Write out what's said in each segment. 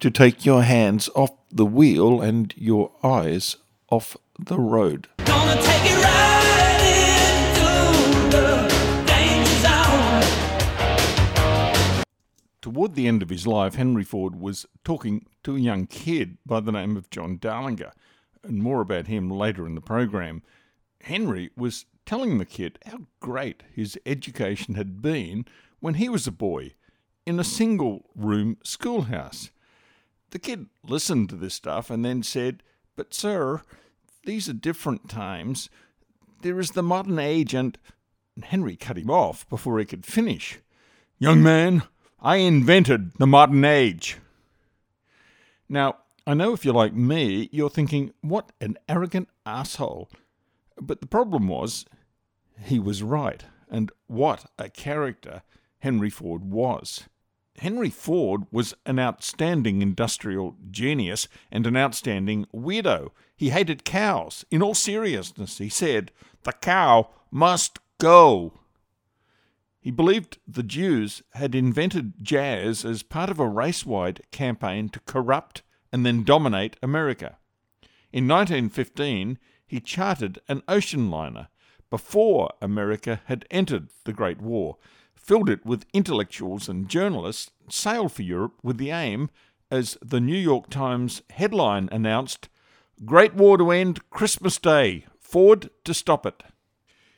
to take your hands off the wheel and your eyes off the road. Toward the end of his life, Henry Ford was talking to a young kid by the name of John Dahlinger, and more about him later in the program. Henry was telling the kid how great his education had been when he was a boy in a single room schoolhouse. The kid listened to this stuff and then said, But, sir, these are different times. There is the modern age, and Henry cut him off before he could finish. Young man, I invented the modern age. Now, I know if you're like me, you're thinking, what an arrogant asshole. But the problem was, he was right, and what a character Henry Ford was. Henry Ford was an outstanding industrial genius and an outstanding weirdo. He hated cows. In all seriousness, he said, The cow must go. He believed the Jews had invented jazz as part of a race wide campaign to corrupt and then dominate America. In 1915, he chartered an ocean liner before America had entered the Great War filled it with intellectuals and journalists, sailed for Europe with the aim, as the New York Times headline announced, Great War to end Christmas Day, Ford to stop it.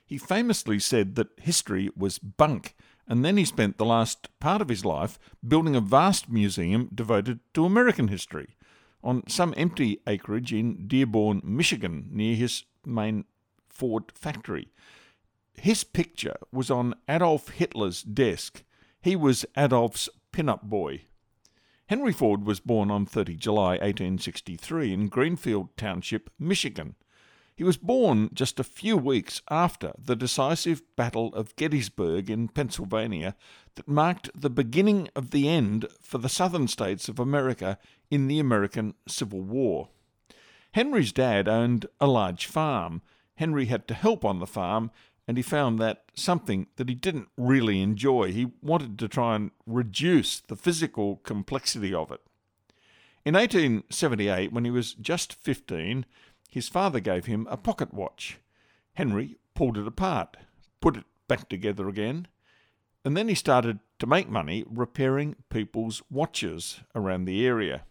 He famously said that history was bunk, and then he spent the last part of his life building a vast museum devoted to American history on some empty acreage in Dearborn, Michigan, near his main Ford factory. His picture was on Adolf Hitler's desk. He was Adolf's pin-up boy. Henry Ford was born on 30 July 1863 in Greenfield Township, Michigan. He was born just a few weeks after the decisive Battle of Gettysburg in Pennsylvania that marked the beginning of the end for the southern states of America in the American Civil War. Henry's dad owned a large farm. Henry had to help on the farm and he found that something that he didn't really enjoy. He wanted to try and reduce the physical complexity of it. In 1878, when he was just 15, his father gave him a pocket watch. Henry pulled it apart, put it back together again, and then he started to make money repairing people's watches around the area.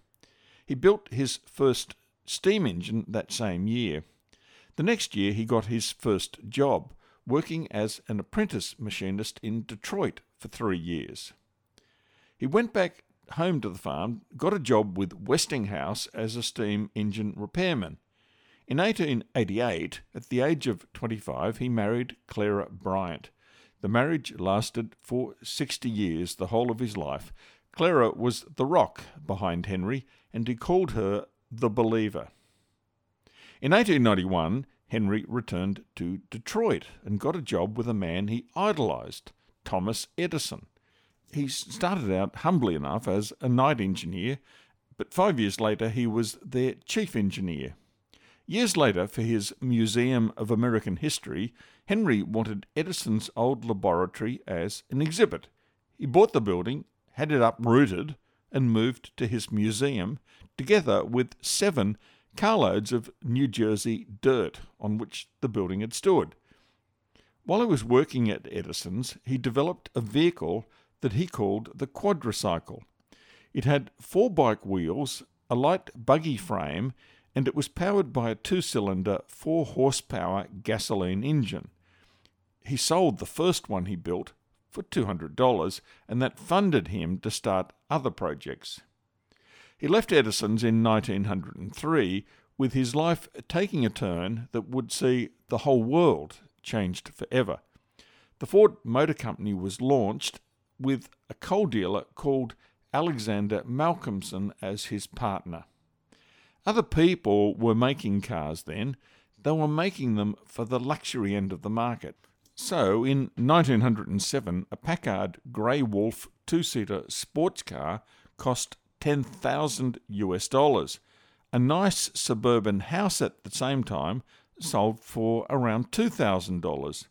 He built his first steam engine that same year. The next year, he got his first job working as an apprentice machinist in Detroit for three years. He went back home to the farm, got a job with Westinghouse as a steam engine repairman. In 1888, at the age of 25, he married Clara Bryant. The marriage lasted for 60 years, the whole of his life. Clara was the rock behind Henry, and he called her the believer. In 1891, Henry returned to Detroit and got a job with a man he idolized, Thomas Edison. He started out humbly enough as a night engineer, but five years later he was their chief engineer. Years later, for his Museum of American History, Henry wanted Edison's old laboratory as an exhibit. He bought the building, had it uprooted, and moved to his museum, together with seven carloads of New Jersey dirt on which the building had stood. While he was working at Edison's, he developed a vehicle that he called the quadricycle. It had four bike wheels, a light buggy frame, and it was powered by a two cylinder, four horsepower gasoline engine. He sold the first one he built for $200, and that funded him to start other projects. He left Edison's in 1903 with his life taking a turn that would see the whole world changed forever. The Ford Motor Company was launched with a coal dealer called Alexander Malcomson as his partner. Other people were making cars then. They were making them for the luxury end of the market. So, in 1907, a Packard Grey Wolf two seater sports car cost 10,000 US dollars. A nice suburban house at the same time sold for around $2,000.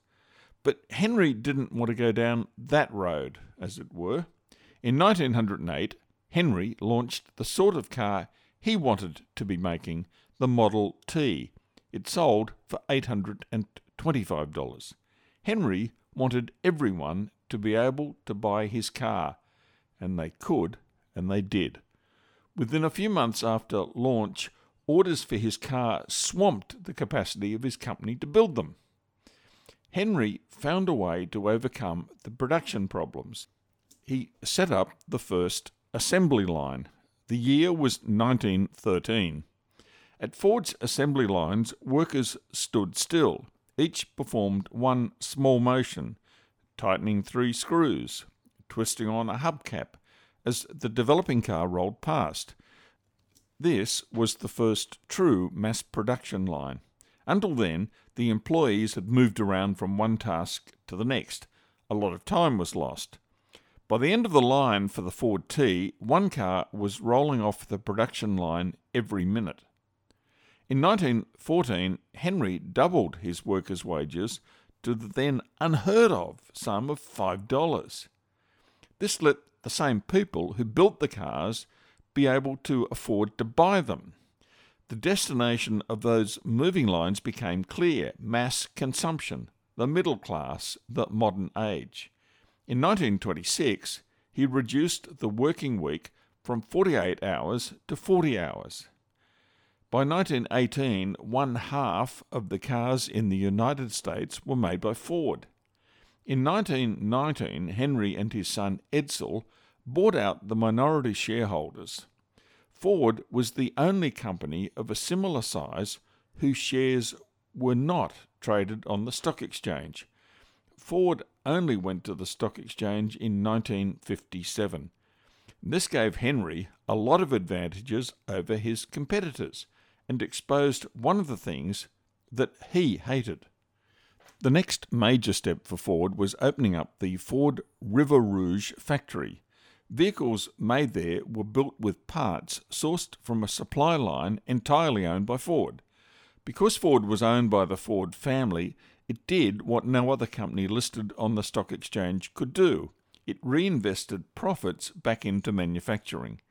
But Henry didn't want to go down that road, as it were. In 1908, Henry launched the sort of car he wanted to be making, the Model T. It sold for $825. Henry wanted everyone to be able to buy his car, and they could, and they did. Within a few months after launch, orders for his car swamped the capacity of his company to build them. Henry found a way to overcome the production problems. He set up the first assembly line. The year was 1913. At Ford's assembly lines, workers stood still. Each performed one small motion, tightening three screws, twisting on a hubcap, as the developing car rolled past. This was the first true mass production line. Until then, the employees had moved around from one task to the next. A lot of time was lost. By the end of the line for the Ford T, one car was rolling off the production line every minute. In 1914, Henry doubled his workers' wages to the then unheard of sum of $5. This let the same people who built the cars be able to afford to buy them. The destination of those moving lines became clear mass consumption, the middle class, the modern age. In 1926, he reduced the working week from 48 hours to 40 hours. By 1918, one half of the cars in the United States were made by Ford. In 1919, Henry and his son Edsel bought out the minority shareholders. Ford was the only company of a similar size whose shares were not traded on the stock exchange. Ford only went to the stock exchange in 1957. This gave Henry a lot of advantages over his competitors and exposed one of the things that he hated. The next major step for Ford was opening up the Ford River Rouge factory. Vehicles made there were built with parts sourced from a supply line entirely owned by Ford. Because Ford was owned by the Ford family, it did what no other company listed on the stock exchange could do it reinvested profits back into manufacturing.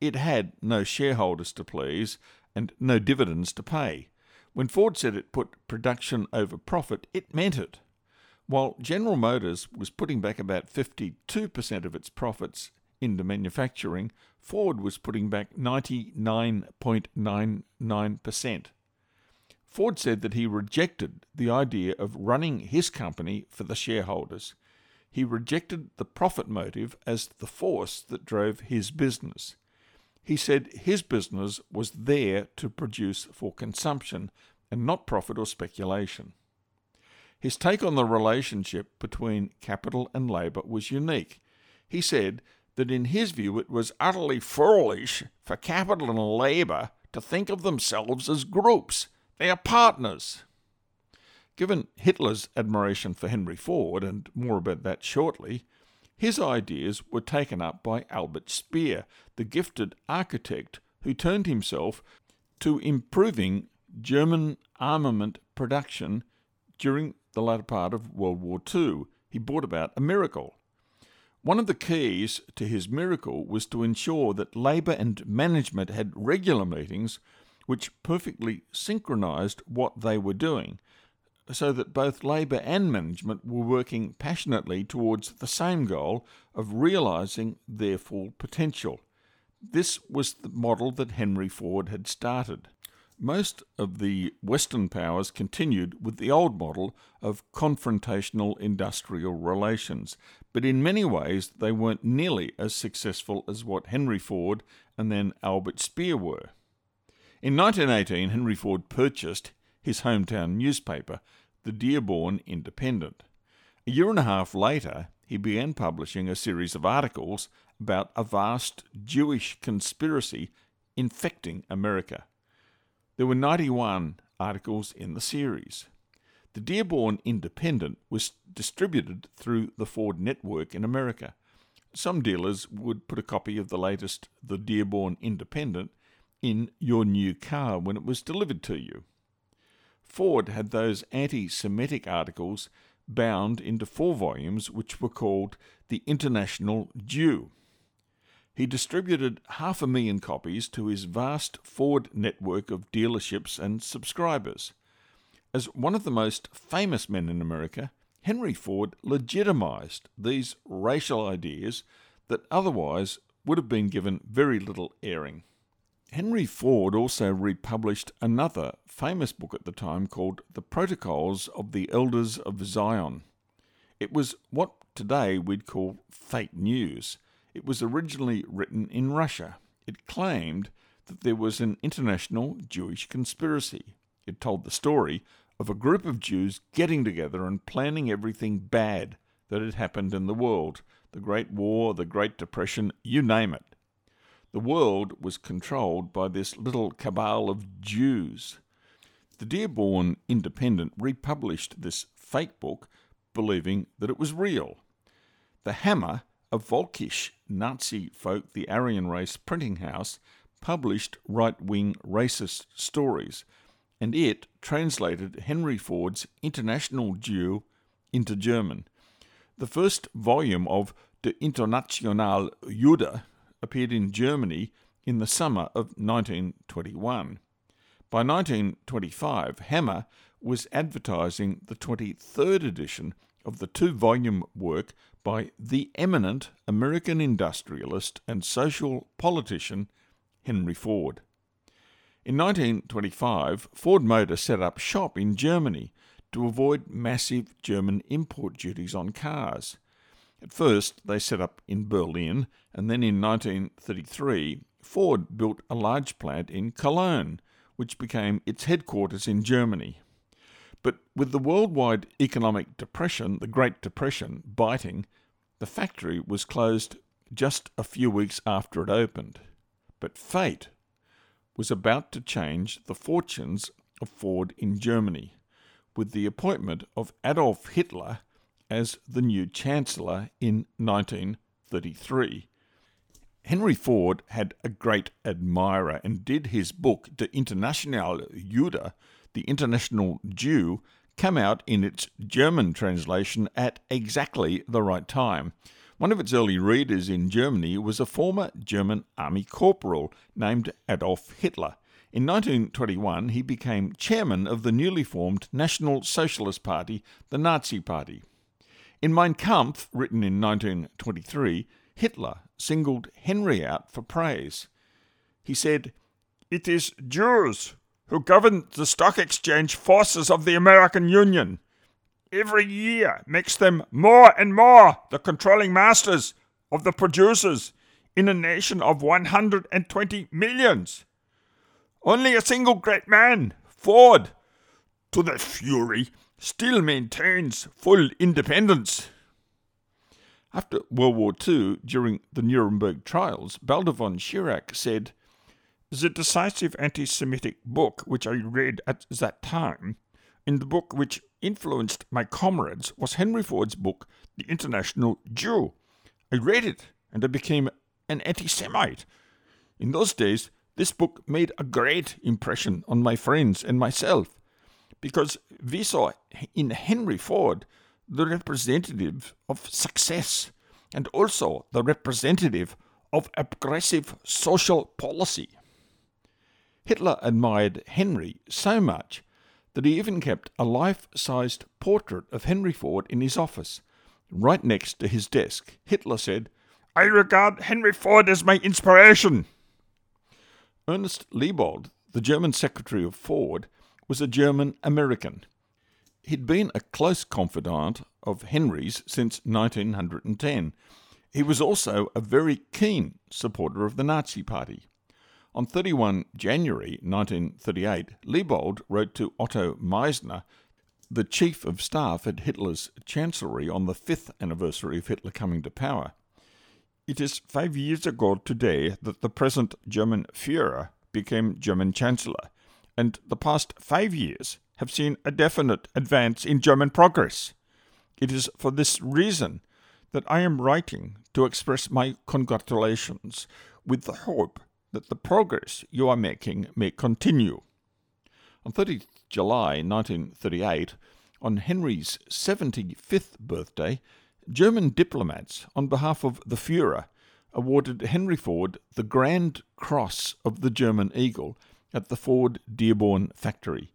It had no shareholders to please and no dividends to pay. When Ford said it put production over profit, it meant it. While General Motors was putting back about 52% of its profits into manufacturing, Ford was putting back 99.99%. Ford said that he rejected the idea of running his company for the shareholders. He rejected the profit motive as the force that drove his business. He said his business was there to produce for consumption and not profit or speculation. His take on the relationship between capital and labour was unique. He said that in his view it was utterly foolish for capital and labour to think of themselves as groups. They are partners. Given Hitler's admiration for Henry Ford, and more about that shortly, his ideas were taken up by Albert Speer, the gifted architect who turned himself to improving German armament production during the latter part of World War II. He brought about a miracle. One of the keys to his miracle was to ensure that labour and management had regular meetings which perfectly synchronised what they were doing so that both Labour and management were working passionately towards the same goal of realising their full potential. This was the model that Henry Ford had started. Most of the Western powers continued with the old model of confrontational industrial relations, but in many ways they weren't nearly as successful as what Henry Ford and then Albert Speer were. In 1918, Henry Ford purchased his hometown newspaper, the Dearborn Independent. A year and a half later, he began publishing a series of articles about a vast Jewish conspiracy infecting America. There were 91 articles in the series. The Dearborn Independent was distributed through the Ford network in America. Some dealers would put a copy of the latest The Dearborn Independent in your new car when it was delivered to you. Ford had those anti Semitic articles bound into four volumes, which were called The International Jew. He distributed half a million copies to his vast Ford network of dealerships and subscribers. As one of the most famous men in America, Henry Ford legitimized these racial ideas that otherwise would have been given very little airing. Henry Ford also republished another famous book at the time called The Protocols of the Elders of Zion. It was what today we'd call fake news. It was originally written in Russia. It claimed that there was an international Jewish conspiracy. It told the story of a group of Jews getting together and planning everything bad that had happened in the world the Great War, the Great Depression, you name it. The world was controlled by this little cabal of Jews. The Dearborn Independent republished this fake book, believing that it was real. The Hammer, a Volkisch Nazi folk, the Aryan race printing house, published right wing racist stories, and it translated Henry Ford's International Jew into German. The first volume of De Internationale Jude appeared in Germany in the summer of 1921. By 1925, Hammer was advertising the 23rd edition of the two volume work by the eminent American industrialist and social politician Henry Ford. In 1925, Ford Motor set up shop in Germany to avoid massive German import duties on cars. At first, they set up in Berlin, and then in 1933, Ford built a large plant in Cologne, which became its headquarters in Germany. But with the worldwide economic depression, the Great Depression, biting, the factory was closed just a few weeks after it opened. But fate was about to change the fortunes of Ford in Germany with the appointment of Adolf Hitler as the new Chancellor in 1933. Henry Ford had a great admirer and did his book, De Internationale Jude, The International Jew, come out in its German translation at exactly the right time. One of its early readers in Germany was a former German army corporal named Adolf Hitler. In 1921, he became chairman of the newly formed National Socialist Party, the Nazi Party. In Mein Kampf, written in 1923, Hitler singled Henry out for praise. He said, It is Jews who govern the stock exchange forces of the American Union. Every year makes them more and more the controlling masters of the producers in a nation of 120 millions. Only a single great man, Ford, to the fury still maintains full independence. After World War II, during the Nuremberg trials, Baldur von Schirach said, The decisive anti Semitic book which I read at that time, in the book which influenced my comrades, was Henry Ford's book, The International Jew. I read it and I became an anti Semite. In those days, this book made a great impression on my friends and myself because we saw in Henry Ford the representative of success and also the representative of aggressive social policy. Hitler admired Henry so much that he even kept a life sized portrait of Henry Ford in his office, right next to his desk. Hitler said, I regard Henry Ford as my inspiration. Ernest Liebold, the German secretary of Ford, was a German American. He'd been a close confidant of Henry's since 1910. He was also a very keen supporter of the Nazi Party. On 31 January 1938, Liebold wrote to Otto Meissner, the chief of staff at Hitler's chancellery on the fifth anniversary of Hitler coming to power. It is five years ago today that the present German Führer became German Chancellor, and the past five years have seen a definite advance in German progress. It is for this reason that I am writing to express my congratulations with the hope that the progress you are making may continue. On 30th July 1938, on Henry's 75th birthday, German diplomats, on behalf of the Fuhrer, awarded Henry Ford the Grand Cross of the German Eagle at the Ford Dearborn factory.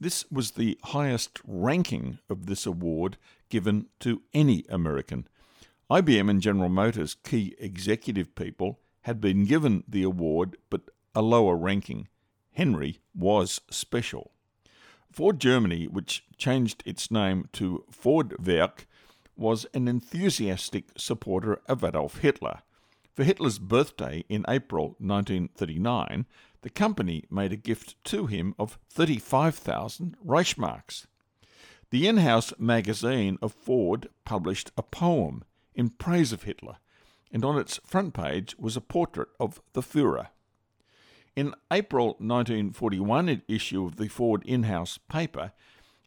This was the highest ranking of this award given to any American. IBM and General Motors key executive people had been given the award, but a lower ranking. Henry was special. Ford Germany, which changed its name to Fordwerk, was an enthusiastic supporter of Adolf Hitler. For Hitler's birthday in April 1939, the company made a gift to him of 35,000 Reichsmarks. The in house magazine of Ford published a poem in praise of Hitler, and on its front page was a portrait of the Fuhrer. In April 1941 issue of the Ford in-house paper,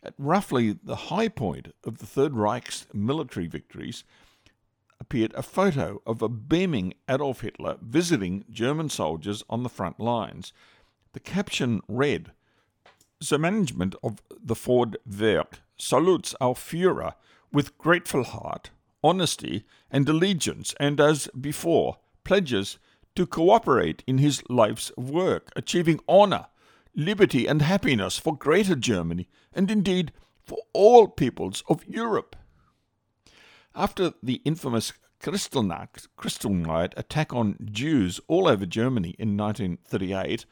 at roughly the high point of the Third Reich's military victories, appeared a photo of a beaming Adolf Hitler visiting German soldiers on the front lines. The caption read, The management of the Ford Werk salutes our Führer with grateful heart honesty, and allegiance, and as before, pledges to cooperate in his life's work, achieving honor, liberty, and happiness for Greater Germany, and indeed for all peoples of Europe. After the infamous Kristallnacht, Kristallnight attack on Jews all over Germany in 1938,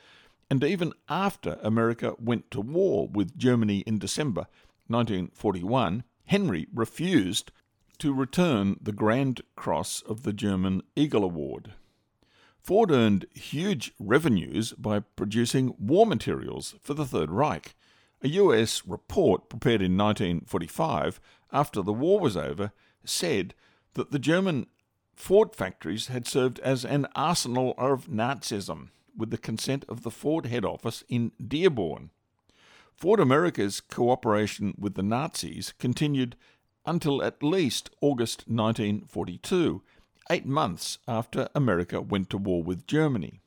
and even after America went to war with Germany in December 1941, Henry refused to return the Grand Cross of the German Eagle Award. Ford earned huge revenues by producing war materials for the Third Reich. A US report prepared in 1945, after the war was over, said that the German Ford factories had served as an arsenal of Nazism with the consent of the Ford head office in Dearborn. Ford America's cooperation with the Nazis continued until at least August 1942, eight months after America went to war with Germany.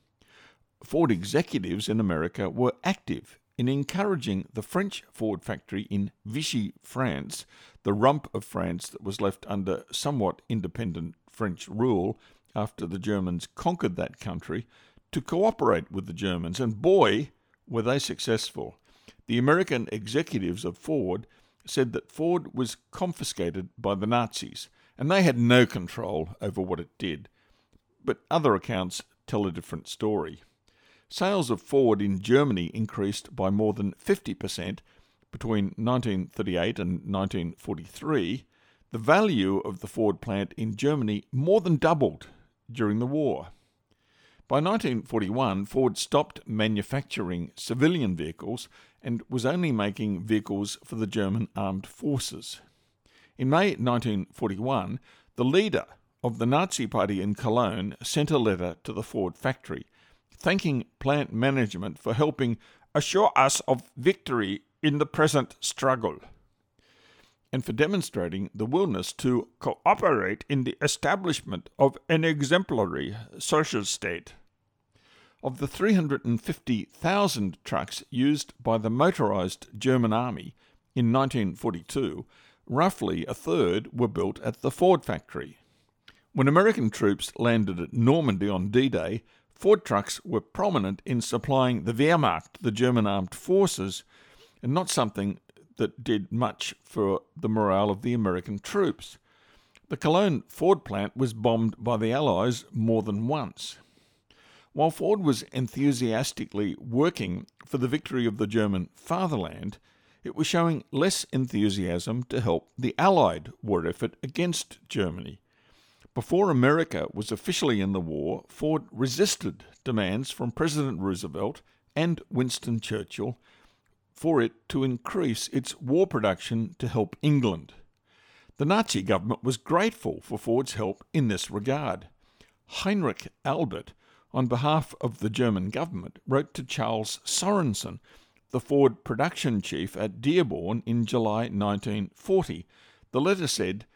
Ford executives in America were active in encouraging the French Ford factory in Vichy, France, the rump of France that was left under somewhat independent French rule after the Germans conquered that country, to cooperate with the Germans, and boy, were they successful. The American executives of Ford said that Ford was confiscated by the Nazis and they had no control over what it did. But other accounts tell a different story. Sales of Ford in Germany increased by more than 50% between 1938 and 1943. The value of the Ford plant in Germany more than doubled during the war. By 1941, Ford stopped manufacturing civilian vehicles and was only making vehicles for the German armed forces. In May 1941, the leader of the Nazi Party in Cologne sent a letter to the Ford factory, thanking plant management for helping assure us of victory in the present struggle, and for demonstrating the willingness to cooperate in the establishment of an exemplary social state. Of the 350,000 trucks used by the motorized German army in 1942, roughly a third were built at the Ford factory. When American troops landed at Normandy on D Day, Ford trucks were prominent in supplying the Wehrmacht, the German armed forces, and not something that did much for the morale of the American troops. The Cologne Ford plant was bombed by the Allies more than once. While Ford was enthusiastically working for the victory of the German fatherland, it was showing less enthusiasm to help the Allied war effort against Germany. Before America was officially in the war, Ford resisted demands from President Roosevelt and Winston Churchill for it to increase its war production to help England. The Nazi government was grateful for Ford's help in this regard. Heinrich Albert, on behalf of the German government, wrote to Charles Sorensen, the Ford production chief at Dearborn in July 1940. The letter said,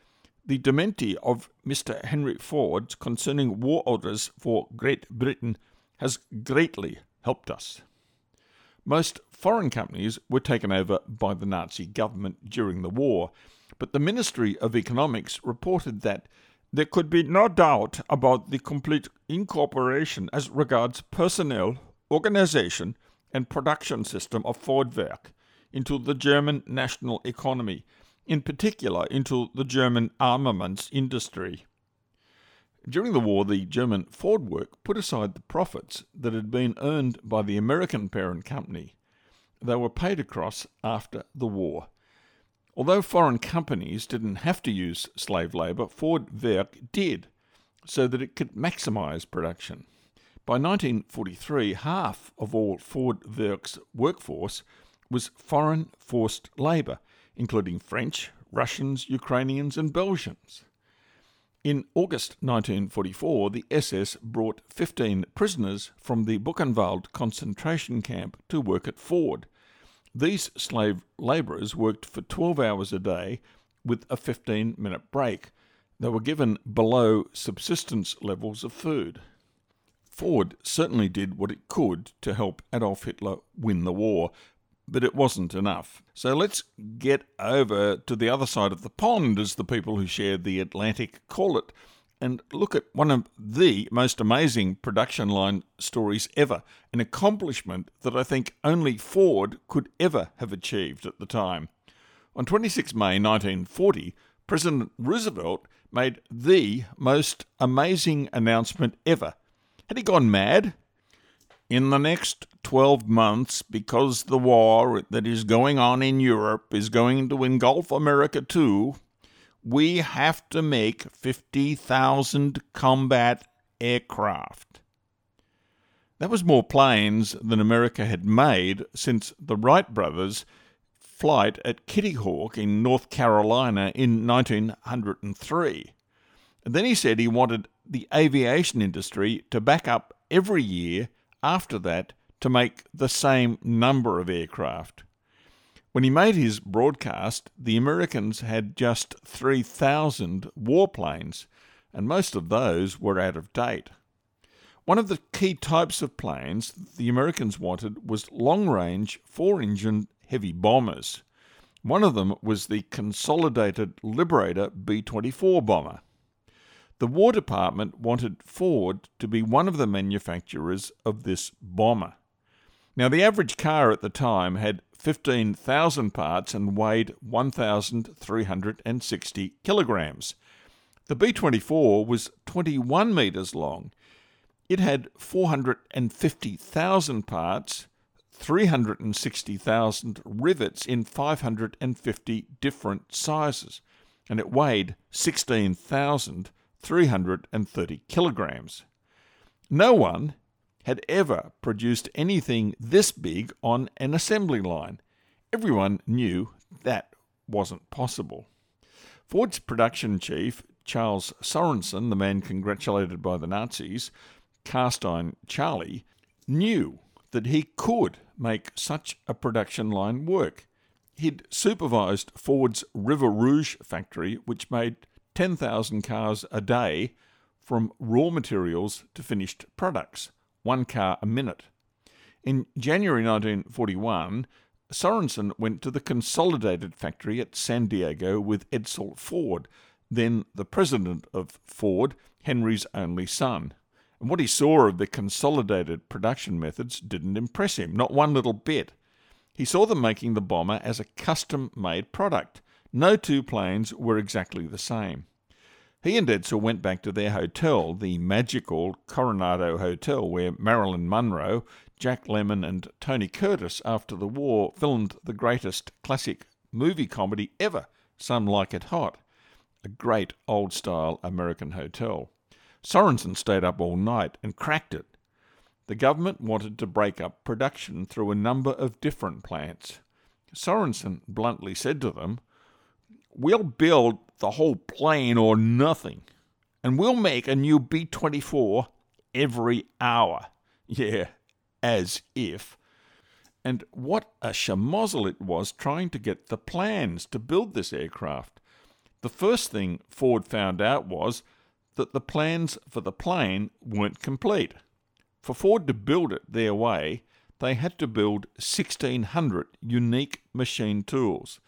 The dementi of Mr. Henry Ford concerning war orders for Great Britain has greatly helped us. Most foreign companies were taken over by the Nazi government during the war, but the Ministry of Economics reported that there could be no doubt about the complete incorporation as regards personnel, organization, and production system of Fordwerk into the German national economy, in particular into the German armaments industry. During the war, the German Ford work put aside the profits that had been earned by the American parent company. They were paid across after the war. Although foreign companies didn't have to use slave labour, Ford Werk did, so that it could maximise production. By 1943, half of all Ford Werk's workforce was foreign forced labour, including French, Russians, Ukrainians, and Belgians. In August 1944, the SS brought 15 prisoners from the Buchenwald concentration camp to work at Ford. These slave labourers worked for 12 hours a day with a 15 minute break. They were given below subsistence levels of food. Ford certainly did what it could to help Adolf Hitler win the war, but it wasn't enough. So let's get over to the other side of the pond, as the people who share the Atlantic call it, and look at one of the most amazing production line stories ever, an accomplishment that I think only Ford could ever have achieved at the time. On 26 May 1940, President Roosevelt made the most amazing announcement ever. Had he gone mad? In the next 12 months, because the war that is going on in Europe is going to engulf America too, we have to make 50,000 combat aircraft. That was more planes than America had made since the Wright brothers' flight at Kitty Hawk in North Carolina in 1903. And then he said he wanted the aviation industry to back up every year after that to make the same number of aircraft. When he made his broadcast, the Americans had just 3,000 warplanes, and most of those were out of date. One of the key types of planes the Americans wanted was long range, four engine heavy bombers. One of them was the Consolidated Liberator B 24 bomber. The War Department wanted Ford to be one of the manufacturers of this bomber. Now, the average car at the time had 15,000 parts and weighed 1,360 kilograms. The B 24 was 21 metres long. It had 450,000 parts, 360,000 rivets in 550 different sizes, and it weighed 16,000 330 kilograms. No one had ever produced anything this big on an assembly line. Everyone knew that wasn't possible. Ford's production chief, Charles Sorensen, the man congratulated by the Nazis, cast iron Charlie, knew that he could make such a production line work. He'd supervised Ford's River Rouge factory, which made 10,000 cars a day from raw materials to finished products, one car a minute. In January 1941, Sorensen went to the Consolidated factory at San Diego with Edsel Ford, then the president of Ford, Henry's only son. And what he saw of the consolidated production methods didn't impress him, not one little bit. He saw them making the bomber as a custom made product, no two planes were exactly the same. He and Edsel went back to their hotel, the magical Coronado Hotel, where Marilyn Monroe, Jack Lemmon, and Tony Curtis, after the war, filmed the greatest classic movie comedy ever, Some Like It Hot, a great old style American hotel. Sorensen stayed up all night and cracked it. The government wanted to break up production through a number of different plants. Sorensen bluntly said to them, We'll build the whole plane or nothing. and we'll make a new B 24 every hour. Yeah, as if. And what a schmozzle it was trying to get the plans to build this aircraft. The first thing Ford found out was that the plans for the plane weren't complete. For Ford to build it their way, they had to build 1,600 unique machine tools.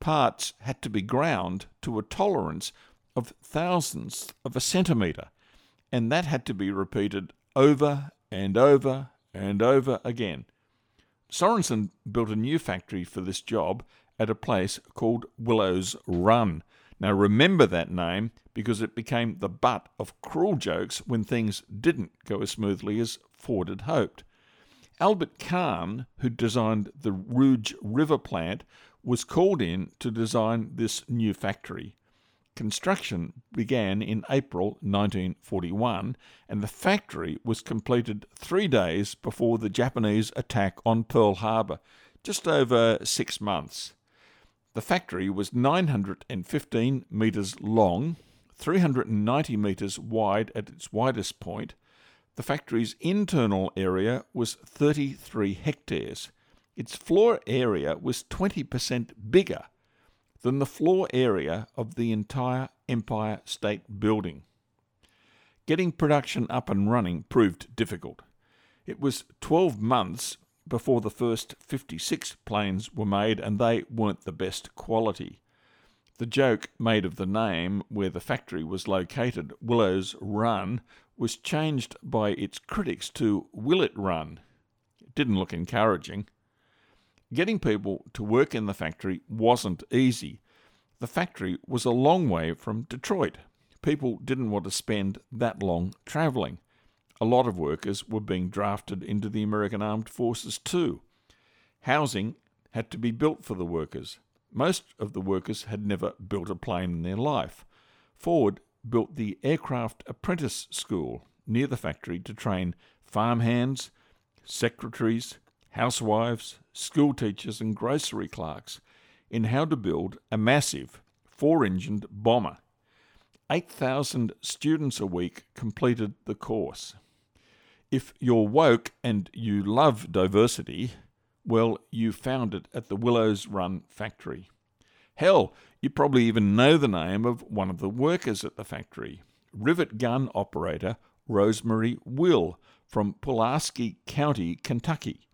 Parts had to be ground to a tolerance of thousandths of a centimetre, and that had to be repeated over and over and over again. Sorensen built a new factory for this job at a place called Willows Run. Now remember that name because it became the butt of cruel jokes when things didn't go as smoothly as Ford had hoped. Albert Kahn, who designed the Rouge River plant, was called in to design this new factory. Construction began in April 1941, and the factory was completed three days before the Japanese attack on Pearl Harbor, just over six months. The factory was 915 metres long, 390 metres wide at its widest point. The factory's internal area was 33 hectares. Its floor area was 20% bigger than the floor area of the entire Empire State Building. Getting production up and running proved difficult. It was 12 months before the first 56 planes were made, and they weren't the best quality. The joke made of the name where the factory was located, Willows Run, was changed by its critics to Will It Run. It didn't look encouraging. Getting people to work in the factory wasn't easy. The factory was a long way from Detroit. People didn't want to spend that long travelling. A lot of workers were being drafted into the American Armed Forces too. Housing had to be built for the workers. Most of the workers had never built a plane in their life. Ford built the Aircraft Apprentice School near the factory to train farmhands, secretaries, housewives, school teachers, and grocery clerks in how to build a massive four engined bomber. 8,000 students a week completed the course. If you're woke and you love diversity, well, you found it at the Willows Run factory. Hell, you probably even know the name of one of the workers at the factory rivet gun operator Rosemary Will from Pulaski County, Kentucky.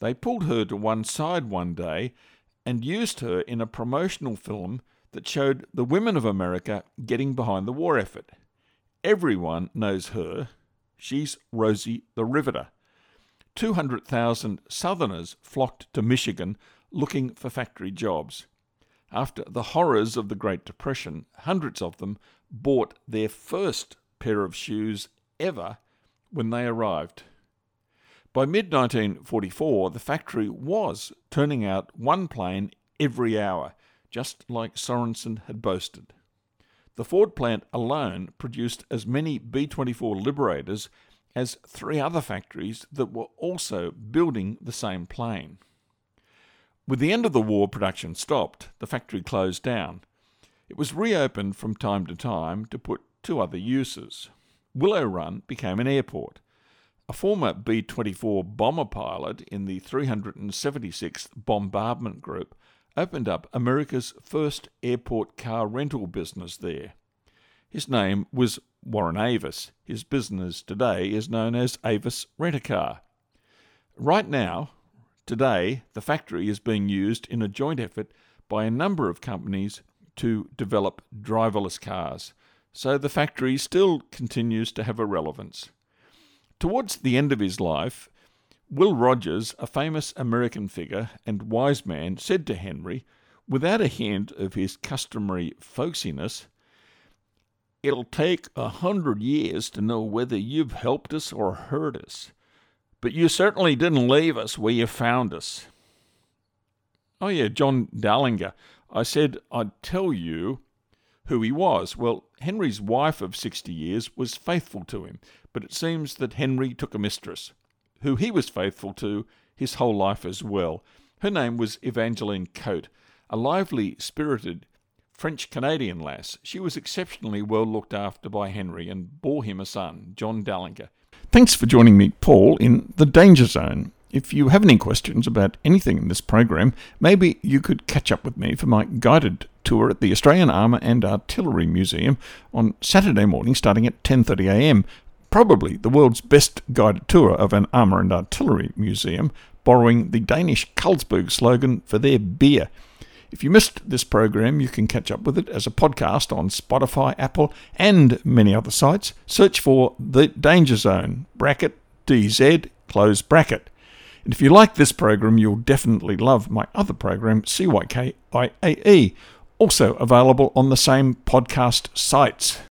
They pulled her to one side one day and used her in a promotional film that showed the women of America getting behind the war effort. Everyone knows her. She's Rosie the Riveter. 200,000 Southerners flocked to Michigan looking for factory jobs. After the horrors of the Great Depression, hundreds of them bought their first pair of shoes ever when they arrived. By mid 1944, the factory was turning out one plane every hour, just like Sorensen had boasted. The Ford plant alone produced as many B 24 Liberators as three other factories that were also building the same plane. With the end of the war, production stopped, the factory closed down. It was reopened from time to time to put to other uses. Willow Run became an airport. A former B 24 bomber pilot in the 376th Bombardment Group opened up America's first airport car rental business there. His name was Warren Avis. His business today is known as Avis Rent a Car. Right now, today, the factory is being used in a joint effort by a number of companies to develop driverless cars, so the factory still continues to have a relevance. Towards the end of his life, Will Rogers, a famous American figure and wise man, said to Henry, without a hint of his customary folksiness, It'll take a hundred years to know whether you've helped us or hurt us, but you certainly didn't leave us where you found us. Oh, yeah, John Dahlinger. I said I'd tell you who he was. Well, Henry's wife of 60 years was faithful to him, but it seems that Henry took a mistress, who he was faithful to his whole life as well. Her name was Evangeline Coate, a lively, spirited, French Canadian lass. She was exceptionally well looked after by Henry and bore him a son, John Dahlinger. Thanks for joining me, Paul, in the Danger Zone. If you have any questions about anything in this program, maybe you could catch up with me for my guided tour at the Australian Armour and Artillery Museum on Saturday morning starting at 10.30am. Probably the world's best guided tour of an armour and artillery museum, borrowing the Danish Carlsberg slogan for their beer. If you missed this program, you can catch up with it as a podcast on Spotify, Apple, and many other sites. Search for The Danger Zone, bracket DZ, close bracket. And if you like this program, you'll definitely love my other program, CYKIAE, also available on the same podcast sites.